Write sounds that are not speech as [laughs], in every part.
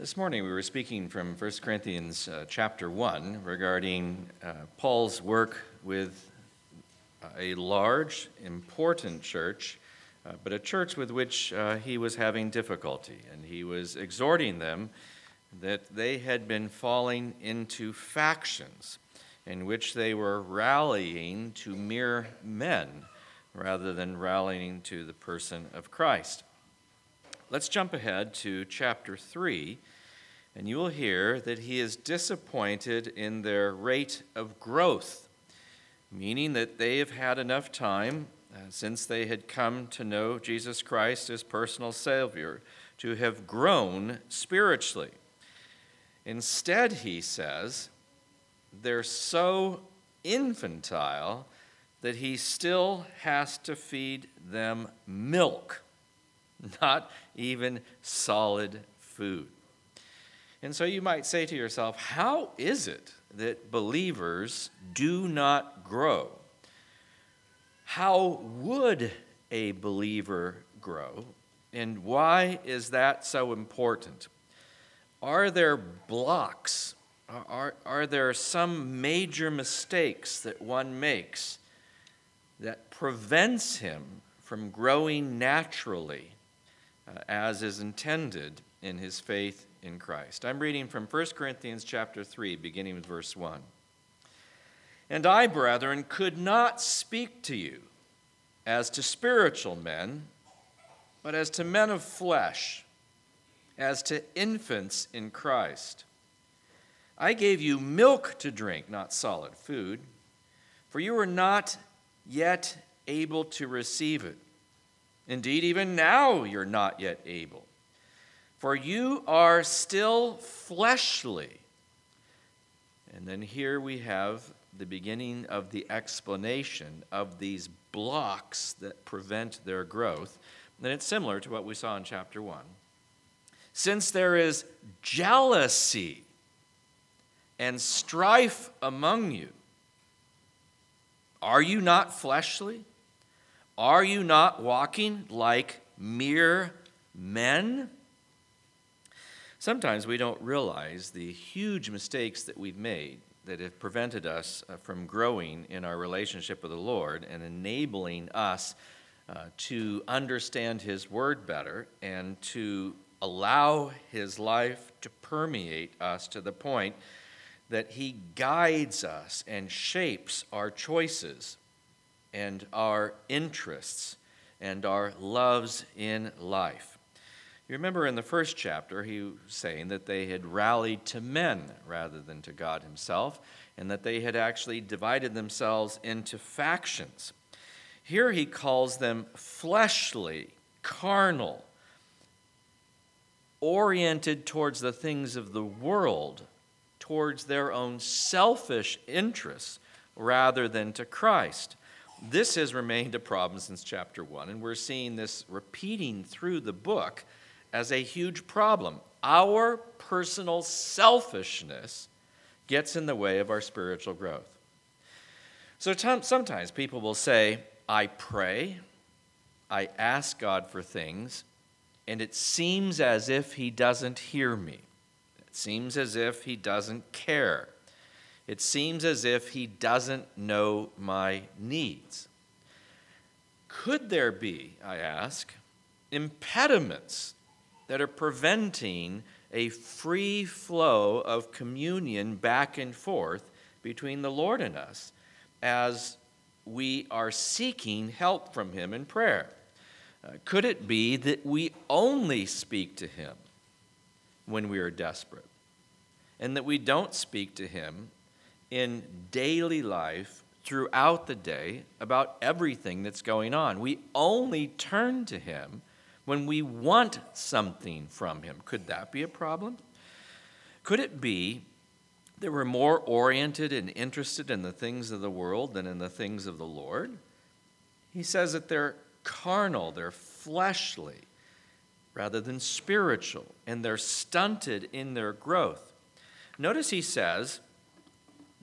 This morning we were speaking from 1 Corinthians uh, chapter 1 regarding uh, Paul's work with a large, important church, uh, but a church with which uh, he was having difficulty. And he was exhorting them that they had been falling into factions in which they were rallying to mere men rather than rallying to the person of Christ. Let's jump ahead to chapter 3, and you will hear that he is disappointed in their rate of growth, meaning that they have had enough time uh, since they had come to know Jesus Christ as personal Savior to have grown spiritually. Instead, he says, they're so infantile that he still has to feed them milk, not even solid food. And so you might say to yourself, how is it that believers do not grow? How would a believer grow? And why is that so important? Are there blocks? Are, are there some major mistakes that one makes that prevents him from growing naturally uh, as is intended in his faith in Christ? I'm reading from 1 Corinthians chapter 3, beginning with verse 1. And I, brethren, could not speak to you as to spiritual men, but as to men of flesh as to infants in Christ. I gave you milk to drink, not solid food, for you were not yet able to receive it. Indeed, even now you're not yet able, for you are still fleshly. And then here we have the beginning of the explanation of these blocks that prevent their growth. And it's similar to what we saw in chapter 1 since there is jealousy and strife among you, are you not fleshly? Are you not walking like mere men? Sometimes we don't realize the huge mistakes that we've made that have prevented us uh, from growing in our relationship with the Lord and enabling us uh, to understand His Word better and to allow his life to permeate us to the point that he guides us and shapes our choices and our interests and our loves in life. You remember in the first chapter, he was saying that they had rallied to men rather than to God himself, and that they had actually divided themselves into factions. Here he calls them fleshly, carnal, oriented towards the things of the world, towards their own selfish interests, rather than to Christ. This has remained a problem since chapter 1, and we're seeing this repeating through the book as a huge problem. Our personal selfishness gets in the way of our spiritual growth. So t- sometimes people will say, I pray, I ask God for things, and it seems as if he doesn't hear me. It seems as if he doesn't care. It seems as if he doesn't know my needs. Could there be, I ask, impediments that are preventing a free flow of communion back and forth between the Lord and us as we are seeking help from Him in prayer? Uh, could it be that we only speak to Him when we are desperate? And that we don't speak to Him in daily life throughout the day about everything that's going on? We only turn to Him when we want something from Him. Could that be a problem? Could it be that we're more oriented and interested in the things of the world than in the things of the Lord? He says that they're carnal, they're fleshly rather than spiritual, and they're stunted in their growth. Notice he says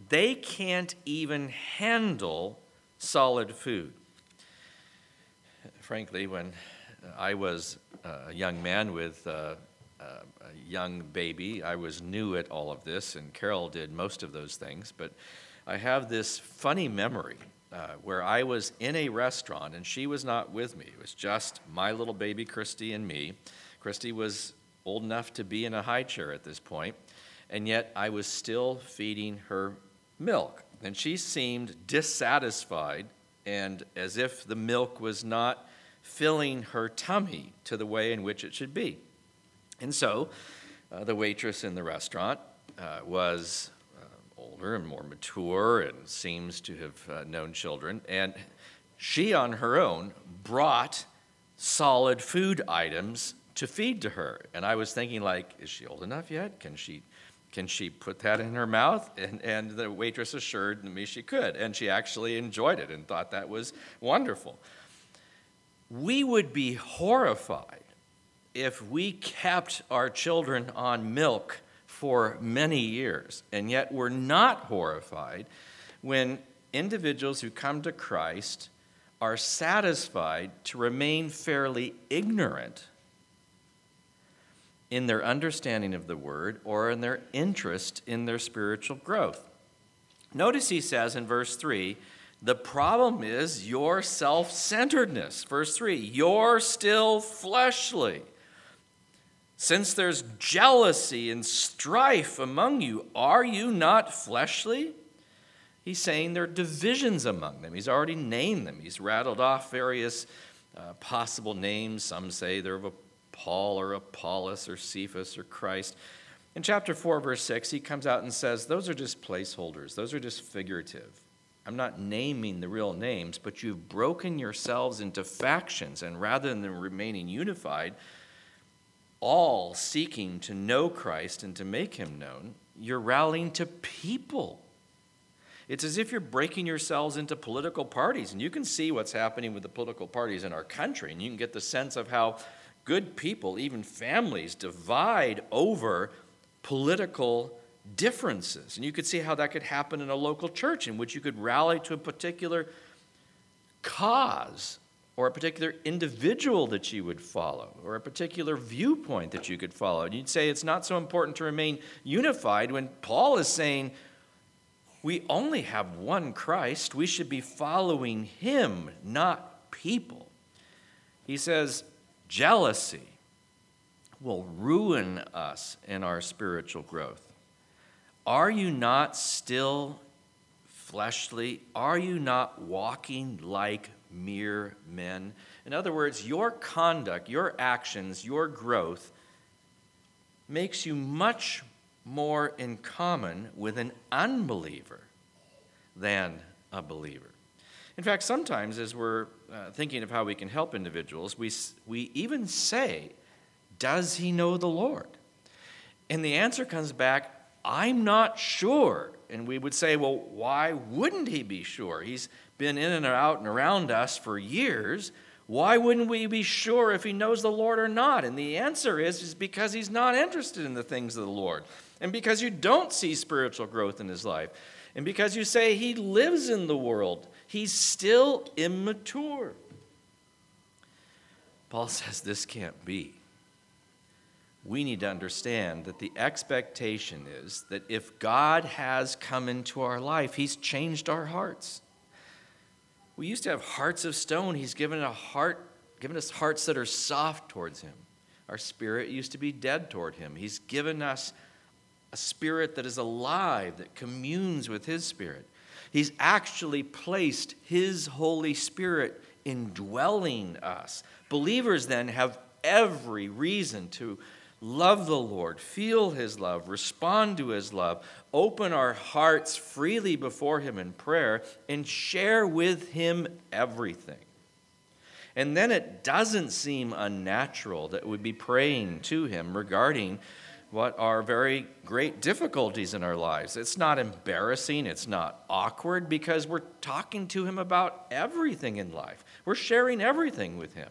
they can't even handle solid food. Frankly, when I was a young man with a young baby, I was new at all of this, and Carol did most of those things. But I have this funny memory uh, where I was in a restaurant and she was not with me. It was just my little baby Christy and me. Christy was old enough to be in a high chair at this point, and yet I was still feeding her milk. And she seemed dissatisfied and as if the milk was not filling her tummy to the way in which it should be. And so uh, the waitress in the restaurant uh, was uh, older and more mature and seems to have uh, known children. And she, on her own, brought solid food items to feed to her. And I was thinking, like, is she old enough yet? Can she can she put that in her mouth? And, and the waitress assured me she could. And she actually enjoyed it and thought that was wonderful. We would be horrified if we kept our children on milk for many years, and yet we're not horrified when individuals who come to Christ are satisfied to remain fairly ignorant in their understanding of the word or in their interest in their spiritual growth. Notice he says in verse 3 the problem is your self centeredness. Verse 3 you're still fleshly. Since there's jealousy and strife among you, are you not fleshly? He's saying there are divisions among them. He's already named them. He's rattled off various uh, possible names. Some say they're of a Paul or Apollos or Cephas or Christ. In chapter 4, verse 6, he comes out and says, Those are just placeholders, those are just figurative. I'm not naming the real names, but you've broken yourselves into factions, and rather than remaining unified, all seeking to know Christ and to make him known, you're rallying to people. It's as if you're breaking yourselves into political parties, and you can see what's happening with the political parties in our country, and you can get the sense of how good people, even families, divide over political differences. And you could see how that could happen in a local church in which you could rally to a particular cause or a particular individual that you would follow or a particular viewpoint that you could follow. And you'd say it's not so important to remain unified when Paul is saying, we only have one Christ. We should be following him, not people. He says, Jealousy will ruin us in our spiritual growth. Are you not still fleshly? Are you not walking like mere men? In other words, your conduct, your actions, your growth makes you much more in common with an unbeliever than a believer. In fact, sometimes as we're uh, thinking of how we can help individuals, we, we even say, Does he know the Lord? And the answer comes back, I'm not sure. And we would say, Well, why wouldn't he be sure? He's been in and out and around us for years. Why wouldn't we be sure if he knows the Lord or not? And the answer is, is because he's not interested in the things of the Lord. And because you don't see spiritual growth in his life. And because you say he lives in the world He's still immature. Paul [laughs] says this can't be. We need to understand that the expectation is that if God has come into our life, He's changed our hearts. We used to have hearts of stone. He's given a heart, given us hearts that are soft towards Him. Our spirit used to be dead toward Him. He's given us a spirit that is alive, that communes with His spirit. He's actually placed His Holy Spirit indwelling us. Believers then have every reason to love the Lord, feel His love, respond to His love, open our hearts freely before Him in prayer, and share with Him everything. And then it doesn't seem unnatural that we'd be praying to Him regarding what are very great difficulties in our lives. It's not embarrassing, it's not awkward because we're talking to Him about everything in life. We're sharing everything with Him.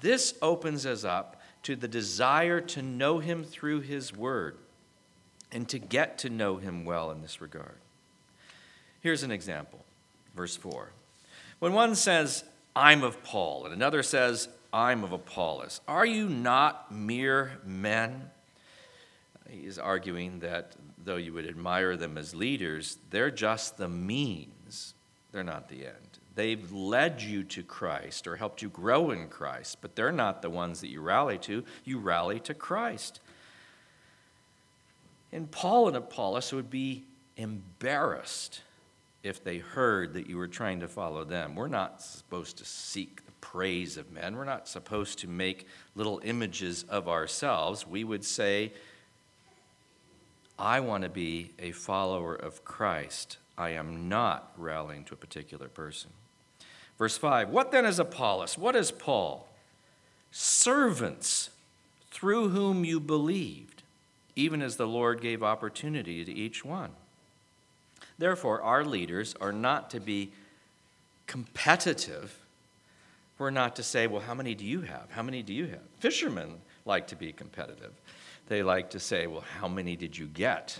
This opens us up to the desire to know Him through His Word and to get to know Him well in this regard. Here's an example, verse 4. When one says, I'm of Paul, and another says, I'm of Apollos. Are you not mere men? He's arguing that though you would admire them as leaders, they're just the means, they're not the end. They've led you to Christ or helped you grow in Christ, but they're not the ones that you rally to. You rally to Christ. And Paul and Apollos would be embarrassed if they heard that you were trying to follow them. We're not supposed to seek the praise of men, we're not supposed to make little images of ourselves. We would say, I want to be a follower of Christ. I am not rallying to a particular person. Verse 5 What then is Apollos? What is Paul? Servants through whom you believed, even as the Lord gave opportunity to each one. Therefore, our leaders are not to be competitive. We're not to say, well, how many do you have? How many do you have? Fishermen like to be competitive. They like to say, well, how many did you get?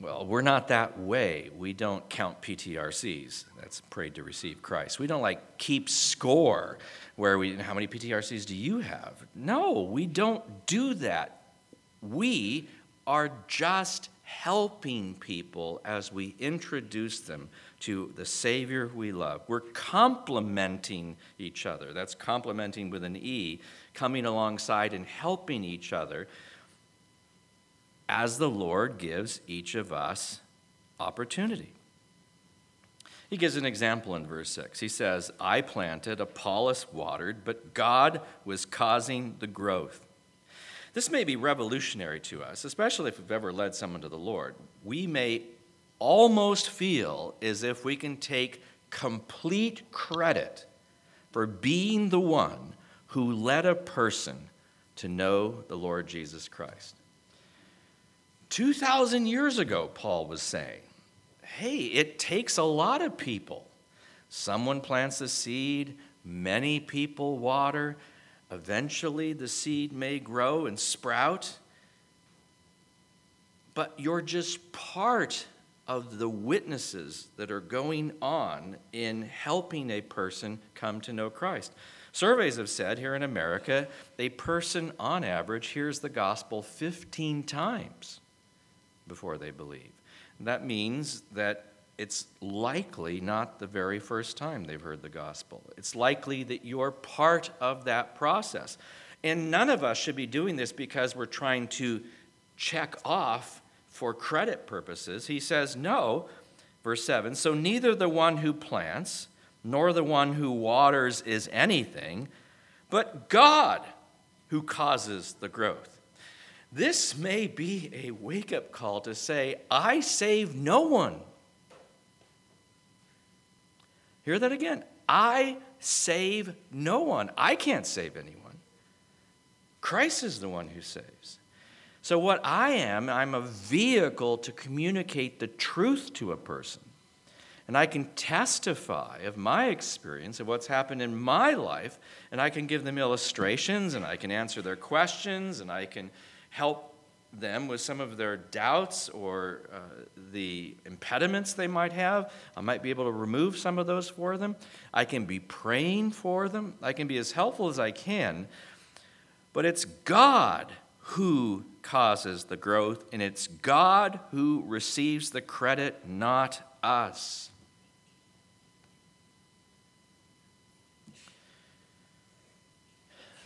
Well, we're not that way. We don't count PTRCs. That's prayed to receive Christ. We don't like keep score where we, how many PTRCs do you have? No, we don't do that. We are just helping people as we introduce them to the Savior we love. We're complementing each other. That's complementing with an E, coming alongside and helping each other as the Lord gives each of us opportunity. He gives an example in verse 6. He says, I planted, Apollos watered, but God was causing the growth. This may be revolutionary to us, especially if we've ever led someone to the Lord. We may almost feel as if we can take complete credit for being the one who led a person to know the Lord Jesus Christ. 2,000 years ago, Paul was saying, hey, it takes a lot of people. Someone plants a seed, many people water. Eventually, the seed may grow and sprout. But you're just part of the witnesses that are going on in helping a person come to know Christ. Surveys have said here in America, a person on average hears the gospel 15 times before they believe. That means that it's likely not the very first time they've heard the gospel. It's likely that you're part of that process. And none of us should be doing this because we're trying to check off for credit purposes. He says, no, verse 7 so neither the one who plants nor the one who waters is anything, but God who causes the growth. This may be a wake up call to say, I save no one. Hear that again. I save no one. I can't save anyone. Christ is the one who saves. So, what I am, I'm a vehicle to communicate the truth to a person. And I can testify of my experience of what's happened in my life, and I can give them illustrations, and I can answer their questions, and I can help them with some of their doubts or uh, the impediments they might have. I might be able to remove some of those for them. I can be praying for them. I can be as helpful as I can. But it's God who causes the growth, and it's God who receives the credit, not us.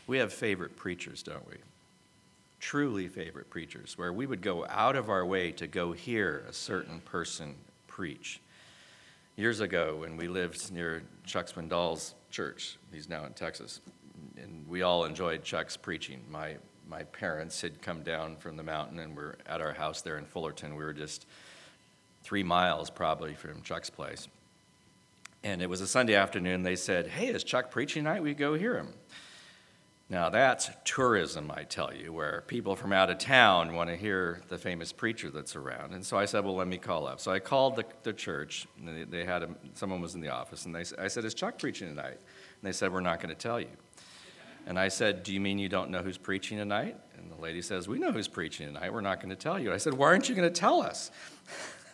We have favorite preachers, don't we? truly favorite preachers, where we would go out of our way to go hear a certain person preach. Years ago, when we lived near Chuck Swindoll's church, he's now in Texas, and we all enjoyed Chuck's preaching. My, my parents had come down from the mountain and were at our house there in Fullerton. We were just three miles probably from Chuck's place. And it was a Sunday afternoon. They said, Hey, is Chuck preaching tonight? We go hear him. Now, that's tourism, I tell you, where people from out of town want to hear the famous preacher that's around. And so I said, Well, let me call up. So I called the, the church, and they, they had a, someone was in the office, and they, I said, Is Chuck preaching tonight? And they said, We're not going to tell you. And I said, Do you mean you don't know who's preaching tonight? And the lady says, We know who's preaching tonight. We're not going to tell you. I said, Why aren't you going to tell us?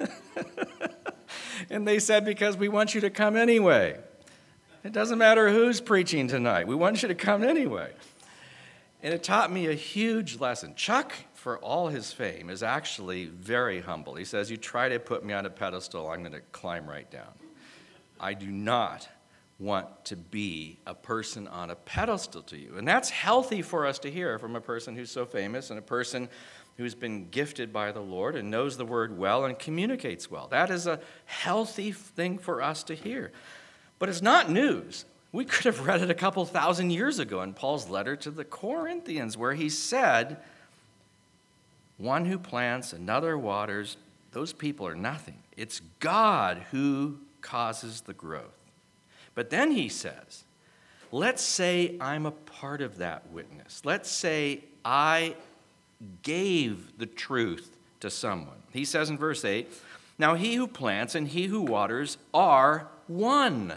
[laughs] and they said, Because we want you to come anyway. It doesn't matter who's preaching tonight. We want you to come anyway. And it taught me a huge lesson. Chuck, for all his fame, is actually very humble. He says, You try to put me on a pedestal, I'm going to climb right down. I do not want to be a person on a pedestal to you. And that's healthy for us to hear from a person who's so famous and a person who's been gifted by the Lord and knows the word well and communicates well. That is a healthy thing for us to hear. But it's not news. We could have read it a couple thousand years ago in Paul's letter to the Corinthians, where he said, One who plants, another waters, those people are nothing. It's God who causes the growth. But then he says, let's say I'm a part of that witness. Let's say I gave the truth to someone. He says in verse 8, Now he who plants and he who waters are one.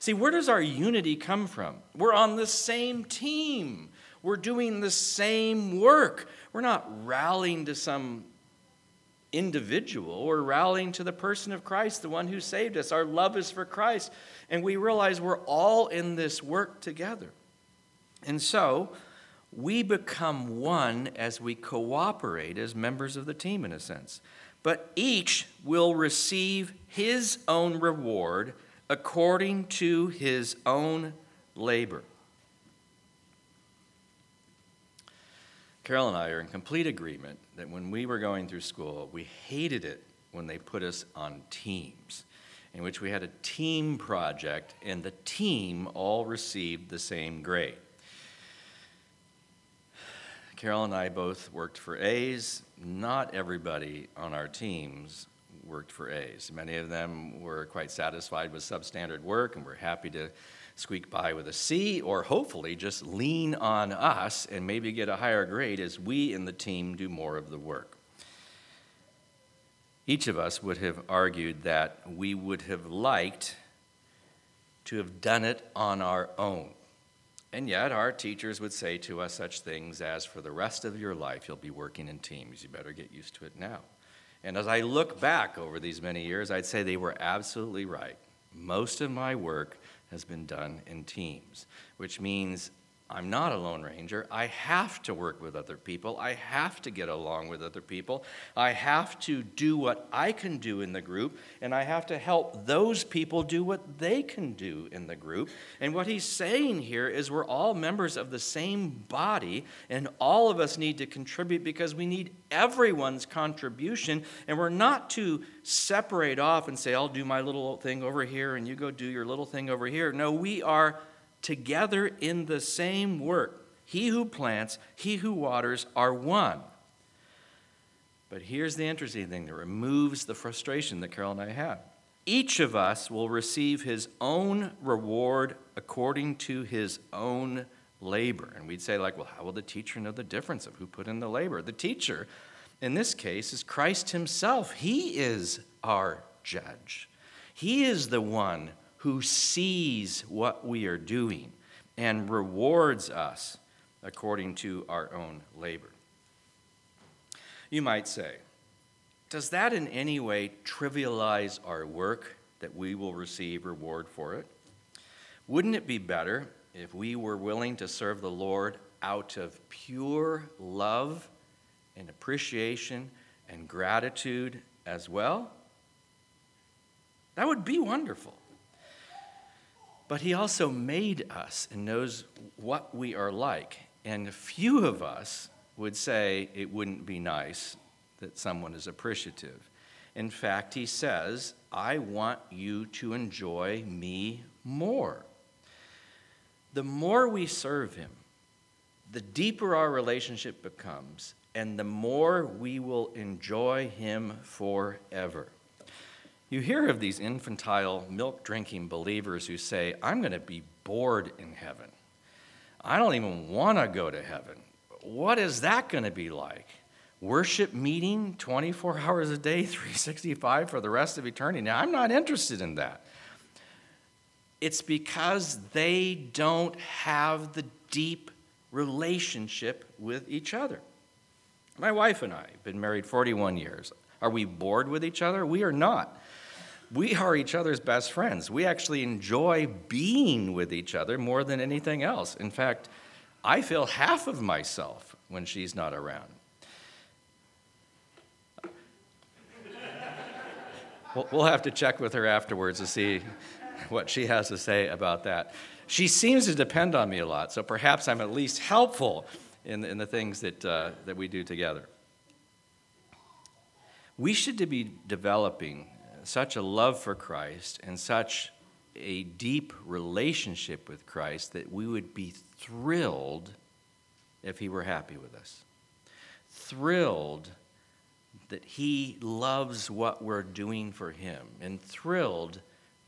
See, where does our unity come from? We're on the same team. We're doing the same work. We're not rallying to some individual. We're rallying to the person of Christ, the one who saved us. Our love is for Christ. And we realize we're all in this work together. And so we become one as we cooperate as members of the team, in a sense. But each will receive his own reward according to his own labor. Carol and I are in complete agreement that when we were going through school, we hated it when they put us on teams, in which we had a team project and the team all received the same grade. Carol and I both worked for A's. Not everybody on our teams worked for A's. Many of them were quite satisfied with substandard work and were happy to squeak by with a C, or hopefully just lean on us and maybe get a higher grade as we in the team do more of the work. Each of us would have argued that we would have liked to have done it on our own. And yet, our teachers would say to us such things as, For the rest of your life, you'll be working in teams. You better get used to it now. And as I look back over these many years, I'd say they were absolutely right. Most of my work has been done in teams, which means I'm not a Lone Ranger. I have to work with other people. I have to get along with other people. I have to do what I can do in the group, and I have to help those people do what they can do in the group. And what he's saying here is we're all members of the same body, and all of us need to contribute because we need everyone's contribution, and we're not to separate off and say, I'll do my little thing over here, and you go do your little thing over here. No, we are together in the same work. He who plants, he who waters are one. But here's the interesting thing that removes the frustration that Carol and I have. Each of us will receive his own reward according to his own labor. And we'd say, like, well, how will the teacher know the difference of who put in the labor? The teacher, in this case, is Christ himself. He is our judge. He is the one who sees what we are doing and rewards us according to our own labor. You might say, does that in any way trivialize our work that we will receive reward for it? Wouldn't it be better if we were willing to serve the Lord out of pure love and appreciation and gratitude as well? That would be wonderful. But he also made us and knows what we are like. And few of us would say it wouldn't be nice that someone is appreciative. In fact, he says, I want you to enjoy me more. The more we serve him, the deeper our relationship becomes, and the more we will enjoy him forever. You hear of these infantile, milk drinking believers who say, I'm going to be bored in heaven. I don't even want to go to heaven. What is that going to be like? Worship meeting 24 [laughs] hours a day, 365 for the rest of eternity. Now, I'm not interested in that. It's because they don't have the deep relationship with each other. My wife and I have been married 41 years. Are we bored with each other? We are not. We are each other's best friends. We actually enjoy being with each other more than anything else. In fact, I feel half of myself when she's not around. We'll have to check with her afterwards to see what she has to say about that. She seems to depend on me a lot, so perhaps I'm at least helpful in, in the things that, uh, that we do together. We should be developing such a love for Christ and such a deep relationship with Christ that we would be thrilled if He were happy with us. Thrilled that He loves what we're doing for Him, and thrilled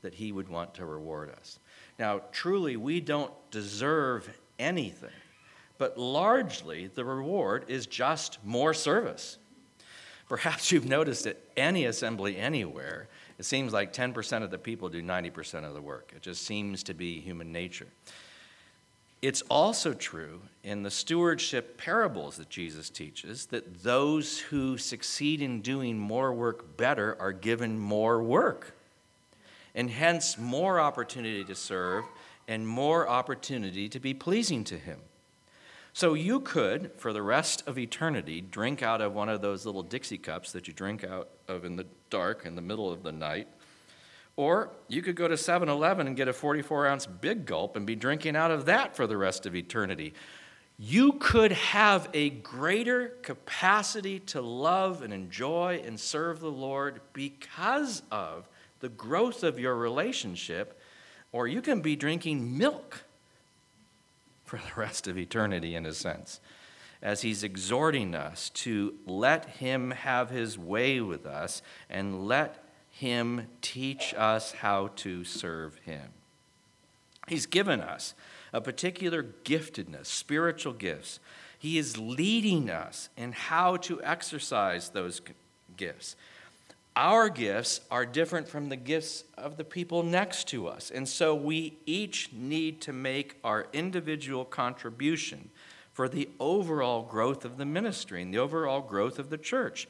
that He would want to reward us. Now, truly, we don't deserve anything, but largely the reward is just more service. Perhaps you've noticed at any assembly anywhere, it seems like 10% of the people do 90% of the work. It just seems to be human nature. It's also true in the stewardship parables that Jesus teaches that those who succeed in doing more work better are given more work, and hence more opportunity to serve and more opportunity to be pleasing to Him. So you could, for the rest of eternity, drink out of one of those little Dixie cups that you drink out of in the dark in the middle of the night or you could go to 7 Eleven and get a 44 ounce big gulp and be drinking out of that for the rest of eternity. You could have a greater capacity to love and enjoy and serve the Lord because of the growth of your relationship, or you can be drinking milk for the rest of eternity, in a sense, as he's exhorting us to let him have his way with us and let him teach us how to serve Him. He's given us a particular giftedness, spiritual gifts. He is leading us in how to exercise those gifts. Our gifts are different from the gifts of the people next to us. And so we each need to make our individual contribution for the overall growth of the ministry and the overall growth of the church.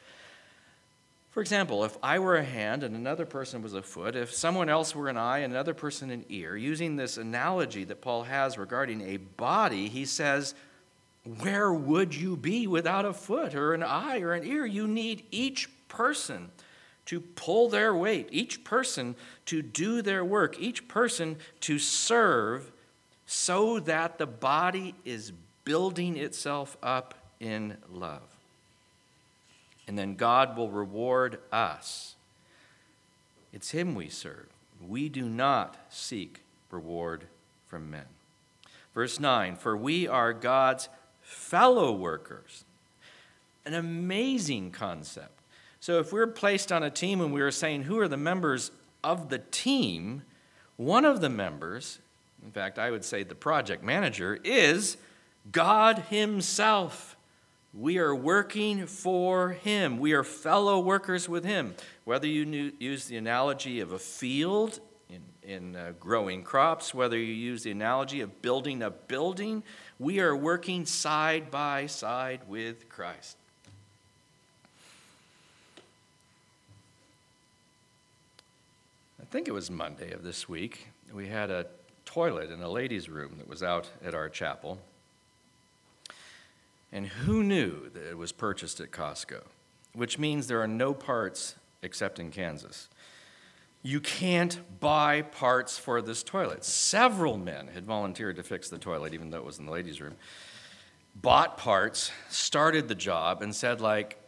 For example, if I were a hand and another person was a foot, if someone else were an eye and another person an ear, using this analogy that Paul has regarding a body, he says, Where would you be without a foot or an eye or an ear? You need each person to pull their weight, each person to do their work, each person to serve so that the body is building itself up in love and then God will reward us. It's Him we serve. We do not seek reward from men. Verse 9 For we are God's fellow workers. An amazing concept. So, if we're placed on a team and we were saying who are the members of the team, one of the members, in fact, I would say the project manager, is God Himself. We are working for Him. We are fellow workers with Him. Whether you use the analogy of a field in, in uh, growing crops, whether you use the analogy of building a building, we are working side by side with Christ. Think it was Monday of this week. We had a toilet in a ladies' room that was out at our chapel. And who knew that it was purchased at Costco? Which means there are no parts except in Kansas. You can't buy parts for this toilet. Several men had volunteered to fix the toilet, even though it was in the ladies' room. Bought parts, started the job, and said, like,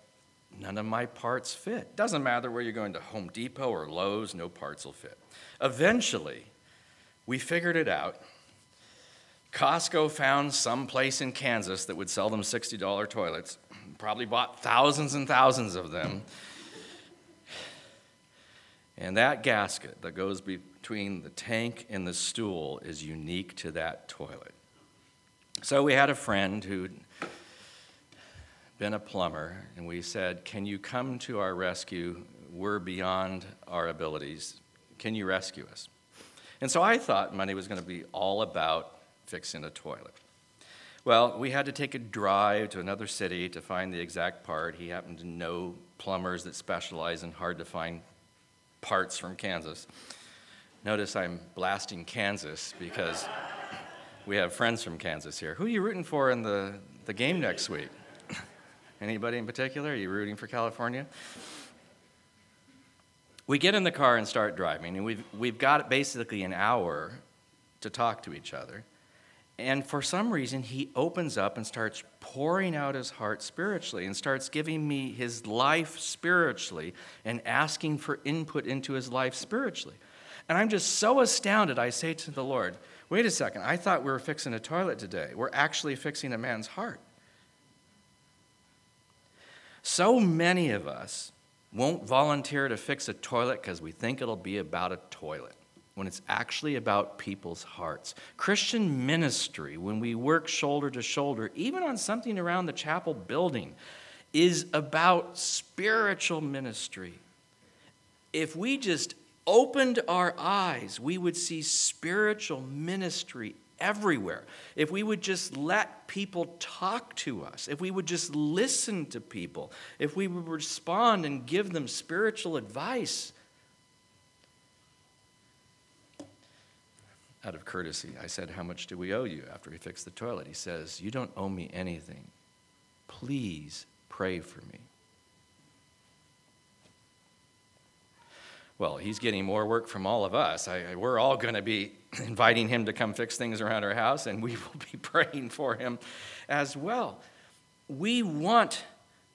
none of my parts fit. Doesn't matter where you're going to Home Depot or Lowe's, no parts will fit. Eventually, we figured it out Costco found some place in Kansas that would sell them $60 toilets, probably bought thousands and thousands of them. And that gasket that goes between the tank and the stool is unique to that toilet. So we had a friend who'd been a plumber, and we said, Can you come to our rescue? We're beyond our abilities. Can you rescue us? And so I thought money was going to be all about fixing a toilet. Well, we had to take a drive to another city to find the exact part. He happened to know plumbers that specialize in hard to find parts from Kansas. Notice I'm blasting Kansas because [laughs] we have friends from Kansas here. Who are you rooting for in the, the game next week? Anybody in particular? Are you rooting for California? We get in the car and start driving, and we've, we've got basically an hour to talk to each other. And for some reason, he opens up and starts pouring out his heart spiritually and starts giving me his life spiritually and asking for input into his life spiritually. And I'm just so astounded. I say to the Lord, wait a second, I thought we were fixing a toilet today. We're actually fixing a man's heart. So many of us won't volunteer to fix a toilet because we think it'll be about a toilet when it's actually about people's hearts. Christian ministry, when we work shoulder to shoulder, even on something around the chapel building, is about spiritual ministry. If we just opened our eyes, we would see spiritual ministry everywhere. If we would just let people talk to us, if we would just listen to people, if we would respond and give them spiritual advice. Out of courtesy, I said, How much do we owe you after he fixed the toilet? He says, You don't owe me anything. Please pray for me. Well, he's getting more work from all of us. I, we're all going to be [clears throat] inviting him to come fix things around our house, and we [laughs] will be praying for him as well. We want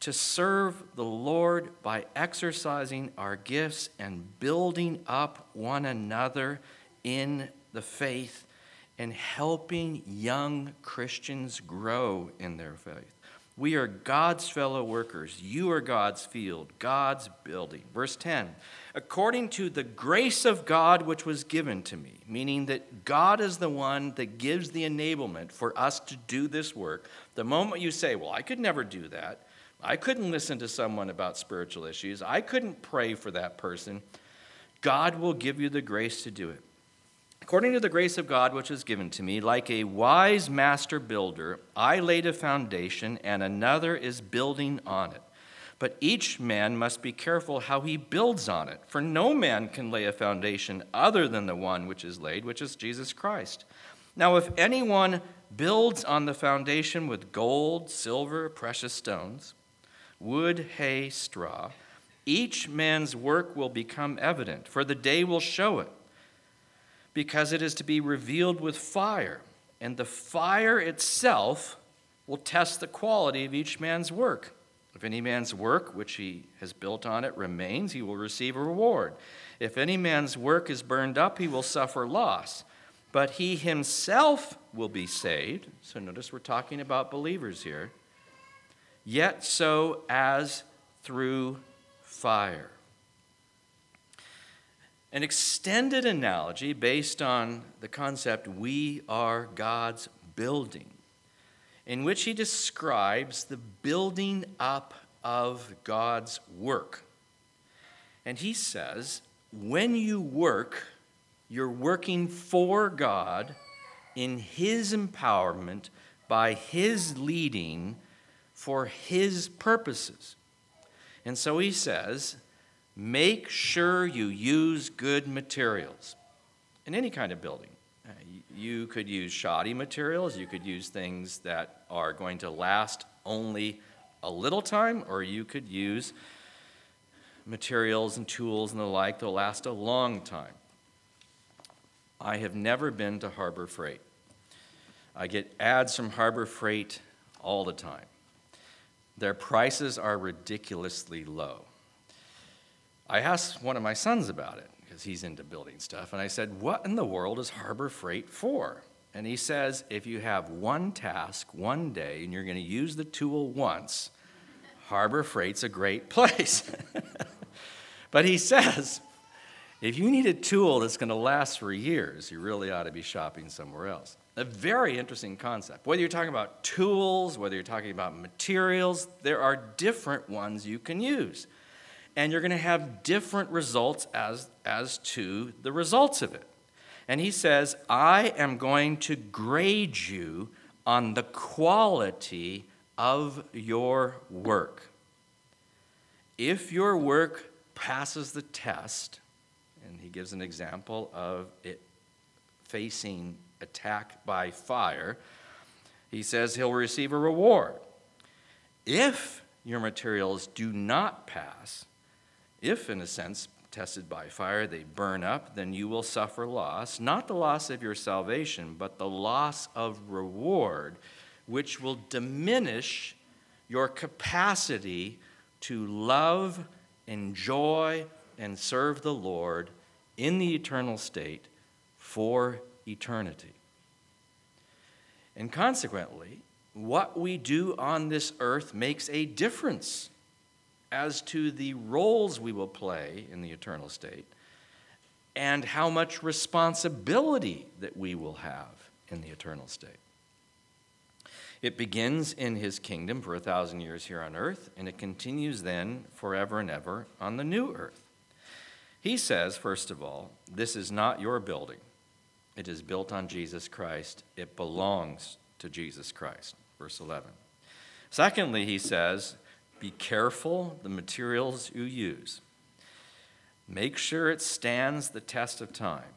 to serve the Lord by exercising our gifts and building up one another in the faith and helping young Christians grow in their faith. We are God's fellow workers. You are God's field, God's building. Verse 10 According to the grace of God which was given to me, meaning that God is the one that gives the enablement for us to do this work. The moment you say, Well, I could never do that, I couldn't listen to someone about spiritual issues, I couldn't pray for that person, God will give you the grace to do it. According to the grace of God which is given to me, like a wise master builder, I laid a foundation, and another is building on it. But each man must be careful how he builds on it, for no man can lay a foundation other than the one which is laid, which is Jesus Christ. Now, if anyone builds on the foundation with gold, silver, precious stones, wood, hay, straw, each man's work will become evident, for the day will show it because it is to be revealed with fire, and the fire itself will test the quality of each man's work. If any man's work which he has built on it remains, he will receive a reward. If any man's work is burned up, he will suffer loss. But he himself will be saved. So notice we're talking about believers here. Yet so as through fire. An extended analogy based on the concept we are God's building, in which he describes the building up of God's work. And he says, when you work, you're working for God in his empowerment by his leading for his purposes. And so he says, Make sure you use good materials in any kind of building. Uh, you could use shoddy materials, you could use things that are going to last only a little time, or you could use materials and tools and the like that will last a long time. I have never been to Harbor Freight. I get ads from Harbor Freight all the time. Their prices are ridiculously low. I asked one of my sons about it because he's into building stuff, and I said, What in the world is Harbor Freight for? And he says, If you have one task one day and you're going to use the tool once, Harbor Freight's a great [laughs] place. [laughs] but he says, if you need a tool that's going to last for years, you really ought to be shopping somewhere else. A very interesting concept. Whether you're talking about tools, whether you're talking about materials, there are different ones you can use and you're going to have different results as, as to the results of it. And he says, I am going to grade you on the quality of your work. If your work passes the test, And he gives an example of it facing attack by fire. He says he'll receive a reward. If your materials do not pass, if, in a sense, tested by fire, they burn up, then you will suffer loss, not the loss of your salvation, but the loss of reward, which will diminish your capacity to love, enjoy, and serve the Lord in the eternal state for eternity. And consequently, what we do on this earth makes a difference as to the roles we will play in the eternal state and how much responsibility that we will have in the eternal state. It begins in his kingdom for a thousand years here on earth, and it continues then forever and ever on the new earth. He says, first of all, this is not your building. It is built on Jesus Christ. It belongs to Jesus Christ. Verse 11. Secondly, he says, be careful the materials you use. Make sure it stands the test of time.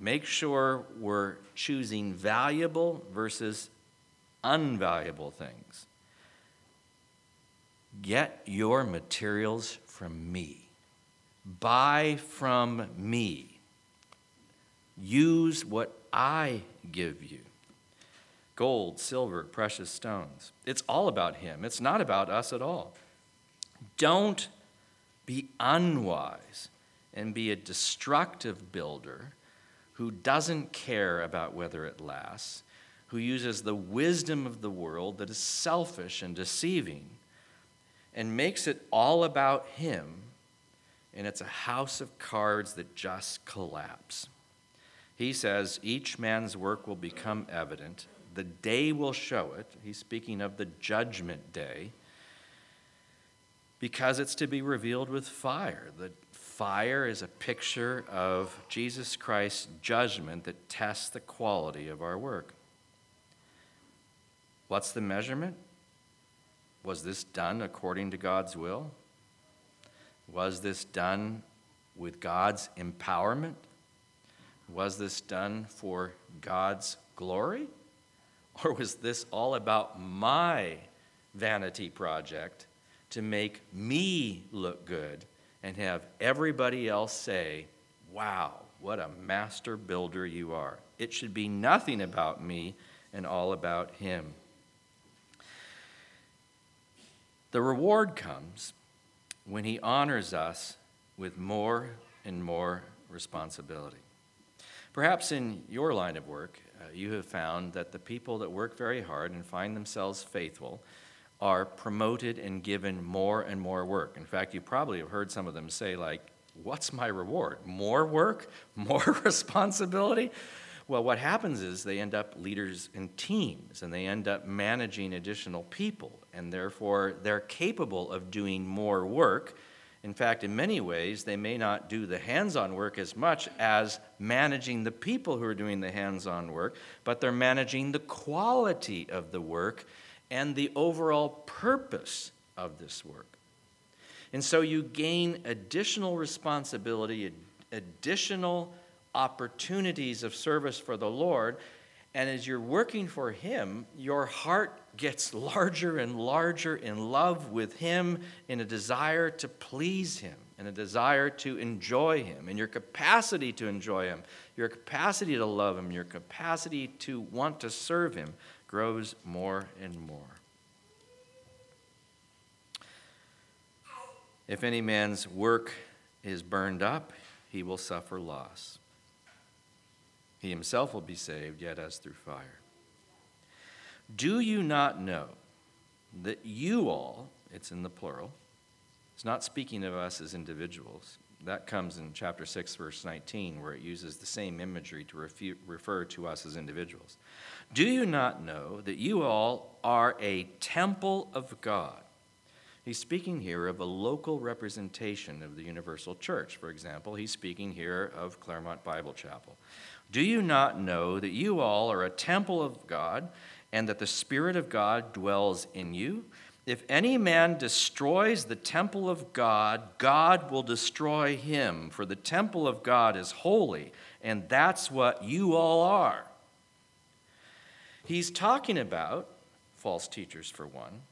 Make sure we're choosing valuable versus unvaluable things. Get your materials from me. Buy from me. Use what I give you gold, silver, precious stones. It's all about Him, it's not about us at all. Don't be unwise and be a destructive builder who doesn't care about whether it lasts, who uses the wisdom of the world that is selfish and deceiving and makes it all about Him, and it's a house of cards that just collapse. He says each man's work will become evident the day will show it. He's speaking of the judgment day because it's to be revealed with fire. The fire is a picture of Jesus Christ's judgment that tests the quality of our work. What's the measurement? Was this done according to God's will? Was this done with God's empowerment? Was this done for God's glory? Or was this all about my vanity project to make me look good and have everybody else say, wow, what a master builder you are? It should be nothing about me and all about him. The reward comes when he honors us with more and more responsibility. Perhaps in your line of work, uh, you have found that the people that work very hard and find themselves faithful are promoted and given more and more work. In fact, you probably have heard some of them say, like, What's my reward? More work? [laughs] More responsibility? Well, what happens is they end up leaders in teams and they end up managing additional people, and therefore they're capable of doing more work in fact, in many ways, they may not do the hands on work as much as managing the people who are doing the hands on work, but they're managing the quality of the work and the overall purpose of this work. And so you gain additional responsibility, additional opportunities of service for the Lord. And as you're working for Him, your heart gets [laughs] larger and larger in love with Him, in a desire to please Him, in a desire to enjoy Him, and your capacity to enjoy Him, your capacity to love Him, your capacity to want to serve Him grows more and more. If any man's work is burned up, he will suffer loss. He himself will be saved, yet as through fire. Do you not know that you all, it's in the plural, it's not speaking of us as individuals. That comes in chapter 6, verse 19, where it uses the same imagery to refer to us as individuals. Do you not know that you all are a temple of God? He's speaking here of a local representation of the universal church. For example, he's speaking here of Claremont Bible Chapel. Do you not know that you all are a temple of God and that the Spirit of God dwells in you. If any man destroys the temple of God, God will destroy him, for the temple of God is holy, and that's what you all are. He's talking about false teachers, for one,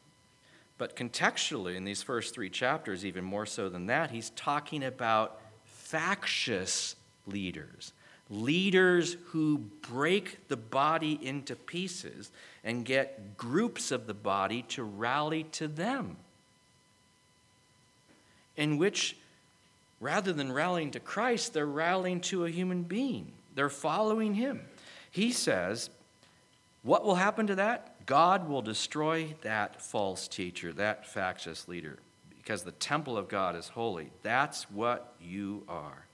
but contextually, in these first three chapters, even more so than that, he's talking about factious leaders, leaders who break the body into pieces and get groups of the body to rally to them. In which, rather than rallying to Christ, they're rallying to a human being. They're following him. He says, What will happen to that? God will destroy that false teacher, that factious leader, because the temple of God is holy. That's what you are.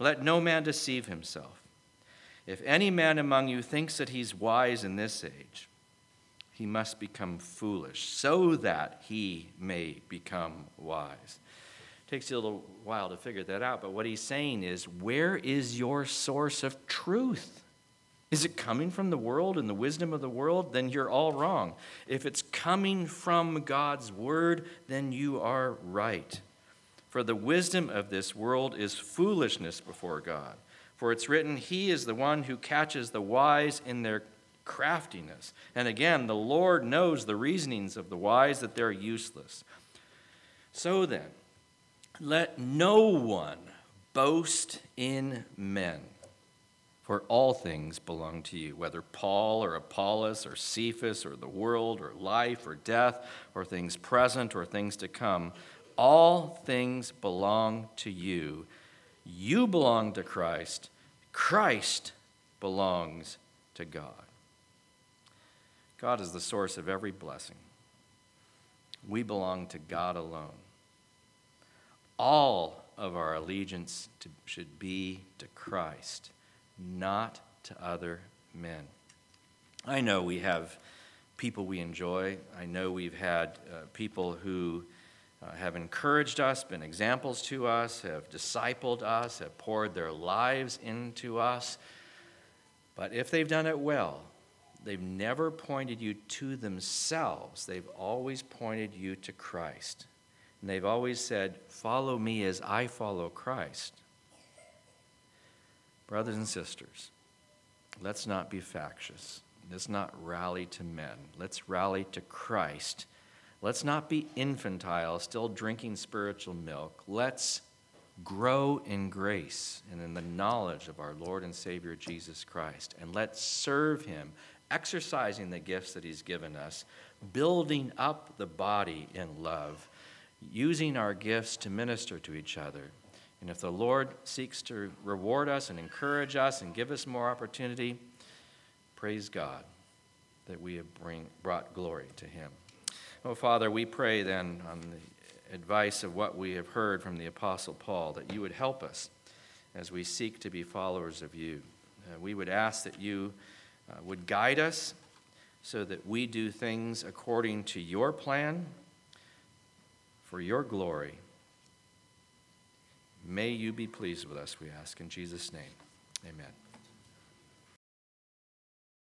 Let no man deceive himself. If any man among you thinks that he's wise in this age, he must become foolish so that he may become wise. Takes you a little while to figure that out, but what he's saying is where is your source of truth? Is it coming from the world and the wisdom of the world? Then you're all wrong. If it's coming from God's word, then you are right. For the wisdom of this world is foolishness before God. For it's written, He is the one who catches the wise in their craftiness. And again, the Lord knows the reasonings of the wise that they're useless. So then, let no one boast in men, for all things belong to you, whether Paul or Apollos or Cephas or the world or life or death or things present or things to come. All things belong to you. You belong to Christ. Christ belongs to God. God is the source of every blessing. We belong to God alone. All of our allegiance to, should be to Christ, not to other men. I know we have people we enjoy. I know we've had uh, people who uh, have encouraged us, been examples to us, have discipled us, have poured their lives into us. But if they've done it well, they've never pointed you to themselves. They've always pointed you to Christ. And they've always said, Follow me as I follow Christ. Brothers and sisters, let's not be factious. Let's not rally to men. Let's rally to Christ Let's not be infantile, still drinking spiritual milk. Let's grow in grace and in the knowledge of our Lord and Savior Jesus Christ. And let's serve Him, exercising the gifts that He's given us, building up the body in love, using our gifts to minister to each other. And if the Lord seeks to reward us and encourage us and give us more opportunity, praise God that we have bring, brought glory to Him. Oh, Father, we pray then on the advice of what we have heard from the Apostle Paul that you would help us as we seek to be followers of you. Uh, we would ask that you uh, would guide us so that we do things according to your plan for your glory. May you be pleased with us, we ask in Jesus' name. Amen.